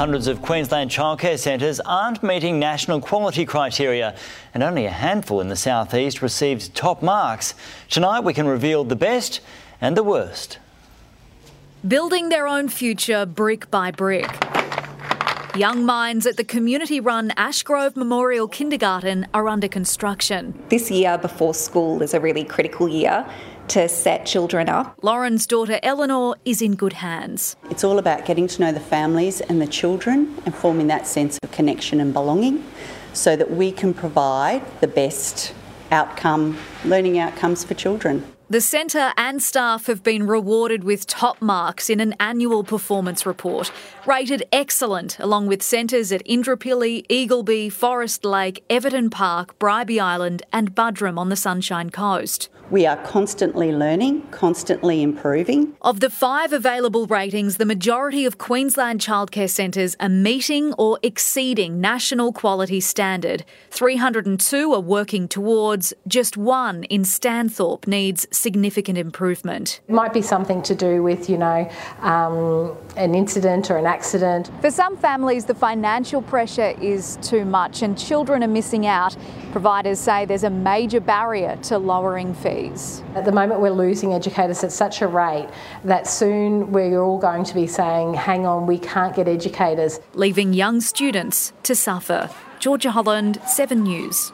Hundreds of Queensland childcare centres aren't meeting national quality criteria, and only a handful in the southeast received top marks. Tonight, we can reveal the best and the worst. Building their own future brick by brick. Young minds at the community run Ashgrove Memorial Kindergarten are under construction. This year before school is a really critical year to set children up. Lauren's daughter Eleanor is in good hands. It's all about getting to know the families and the children and forming that sense of connection and belonging so that we can provide the best outcome, learning outcomes for children. The centre and staff have been rewarded with top marks in an annual performance report, rated excellent, along with centres at Indooroopilly, Eagleby, Forest Lake, Everton Park, Bribie Island, and Buderim on the Sunshine Coast. We are constantly learning, constantly improving. Of the five available ratings, the majority of Queensland childcare centres are meeting or exceeding national quality standard. 302 are working towards, just one in Stanthorpe needs significant improvement. It might be something to do with, you know, um, an incident or an accident. For some families, the financial pressure is too much and children are missing out. Providers say there's a major barrier to lowering fees. At the moment, we're losing educators at such a rate that soon we're all going to be saying, hang on, we can't get educators. Leaving young students to suffer. Georgia Holland, 7 News.